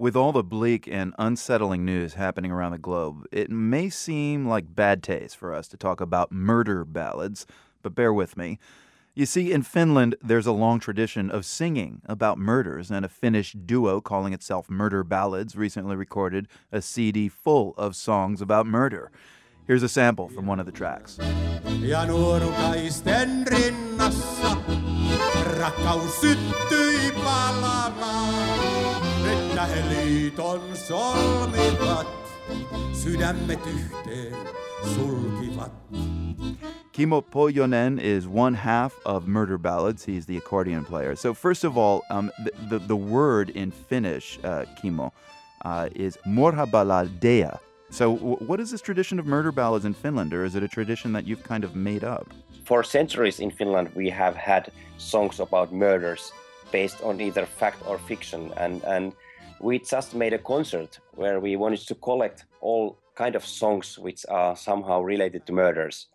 With all the bleak and unsettling news happening around the globe, it may seem like bad taste for us to talk about murder ballads, but bear with me. You see, in Finland, there's a long tradition of singing about murders, and a Finnish duo calling itself Murder Ballads recently recorded a CD full of songs about murder. Here's a sample from one of the tracks. Rakkaus syttyi palamaan. Että he liiton solmivat, sydämet yhteen sulkivat. Kimmo Pohjonen is one half of Murder Ballads. He's the accordion player. So, first of all, um, the, the, the, word in Finnish, uh, Kimmo, uh, is murhaballadeja. So, w- what is this tradition of murder ballads in Finland, or is it a tradition that you've kind of made up? For centuries in Finland, we have had songs about murders based on either fact or fiction, and and we just made a concert where we wanted to collect all kind of songs which are somehow related to murders.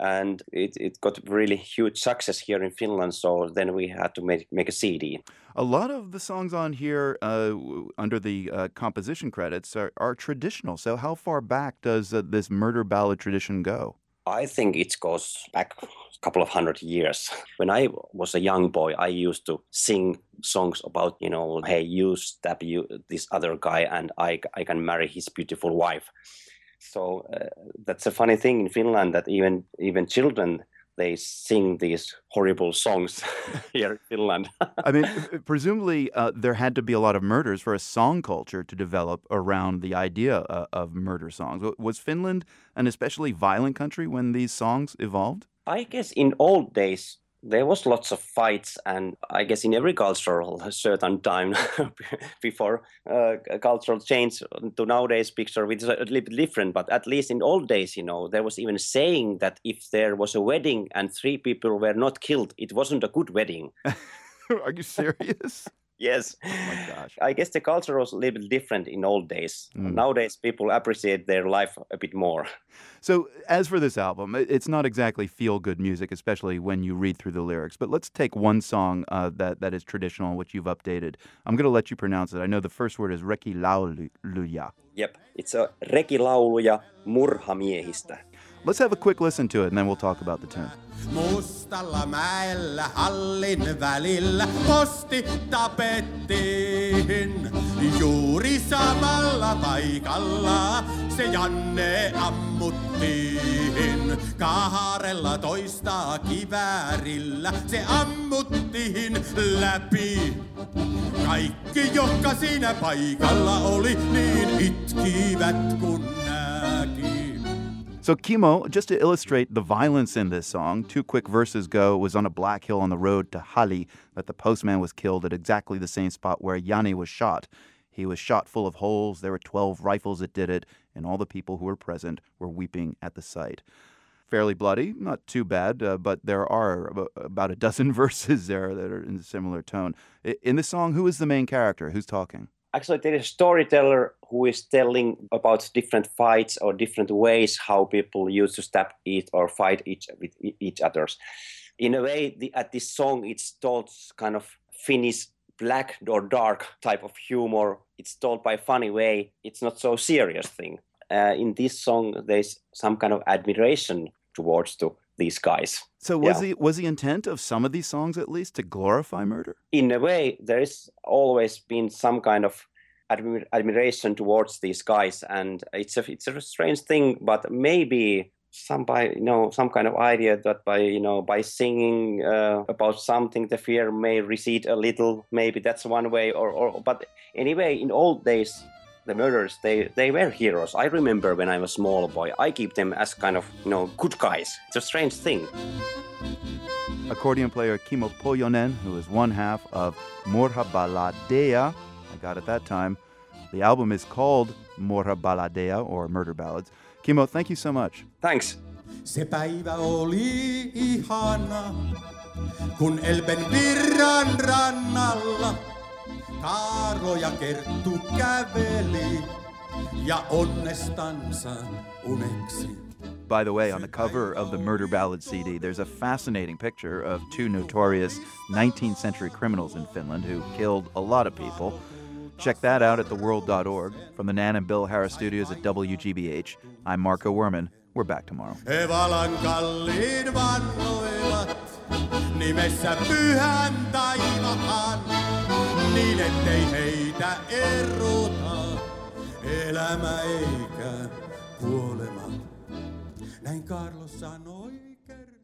And it, it got really huge success here in finland so then we had to make, make a cd a lot of the songs on here uh, under the uh, composition credits are, are, traditional. So how far back does uh, this murder ballad tradition go i think it goes back a couple of hundred years. When I was a young boy, I used to sing songs about, you know, hey, you stab you this other guy, and I I can marry his beautiful wife. So uh, that's a funny thing in Finland that even even children they sing these horrible songs here in Finland. I mean, presumably uh, there had to be a lot of murders for a song culture to develop around the idea uh, of murder songs. Was Finland an especially violent country when these songs evolved? I guess in old days there was lots of fights, and I guess in every cultural certain time before uh, cultural change to nowadays picture, which is a little bit different. But at least in old days, you know, there was even saying that if there was a wedding and three people were not killed, it wasn't a good wedding. Are you serious? Yes. Oh my gosh. I guess the culture was a little bit different in old days. Mm. Nowadays, people appreciate their life a bit more. So, as for this album, it's not exactly feel good music, especially when you read through the lyrics. But let's take one song uh, that, that is traditional, which you've updated. I'm going to let you pronounce it. I know the first word is Reki Lauluja. Yep, it's a Reki Lauluja murhamiehistä. Let's have a quick listen to it and then we'll talk about the tune. Mustalla mäellä hallin välillä posti tapettiin. Juuri samalla paikalla se Janne ammuttiin. Kaharella toista kiväärillä se ammuttiin läpi. Kaikki, jotka siinä paikalla oli, niin itkivät kun So, Kimmo, just to illustrate the violence in this song, two quick verses go was on a black hill on the road to Hali that the postman was killed at exactly the same spot where Yanni was shot. He was shot full of holes. There were 12 rifles that did it, and all the people who were present were weeping at the sight. Fairly bloody, not too bad, uh, but there are about a dozen verses there that are in a similar tone. In the song, who is the main character? Who's talking? Actually there is a storyteller who is telling about different fights or different ways how people used to stab each or fight each with each others. In a way, the, at this song, it's told kind of Finnish black or dark type of humor. It's told by funny way. It's not so serious thing. Uh, in this song, there's some kind of admiration towards to these guys. So was yeah. the was the intent of some of these songs at least to glorify murder? In a way, there's always been some kind of admir- admiration towards these guys, and it's a it's a strange thing, but maybe some by you know some kind of idea that by you know by singing uh, about something the fear may recede a little maybe that's one way or, or but anyway in old days the murderers they they were heroes. I remember when i was a small boy i keep them as kind of you know good guys. It's a strange thing. Accordion player kimmo pohjonen who is one half of murhaballadeja i got it that time. The album is called murhaballadeja or murder ballads. Kimmo thank you so much. Thanks. Se päivä oli ihana kun elben virran rannalla kerttu käveli ja onnestansa uneksi. By the way, on the cover of the Murder Ballad CD, there's a fascinating picture of two notorious 19th century criminals in Finland who killed a lot of people. Check that out at theworld.org. From the Nan and Bill Harris studios at WGBH, I'm Marco Werman. We're back tomorrow. nimessä pyhän taivahan. niin, ettei heitä erota elämä eikä kuolema. Näin Karlo sanoi kerran.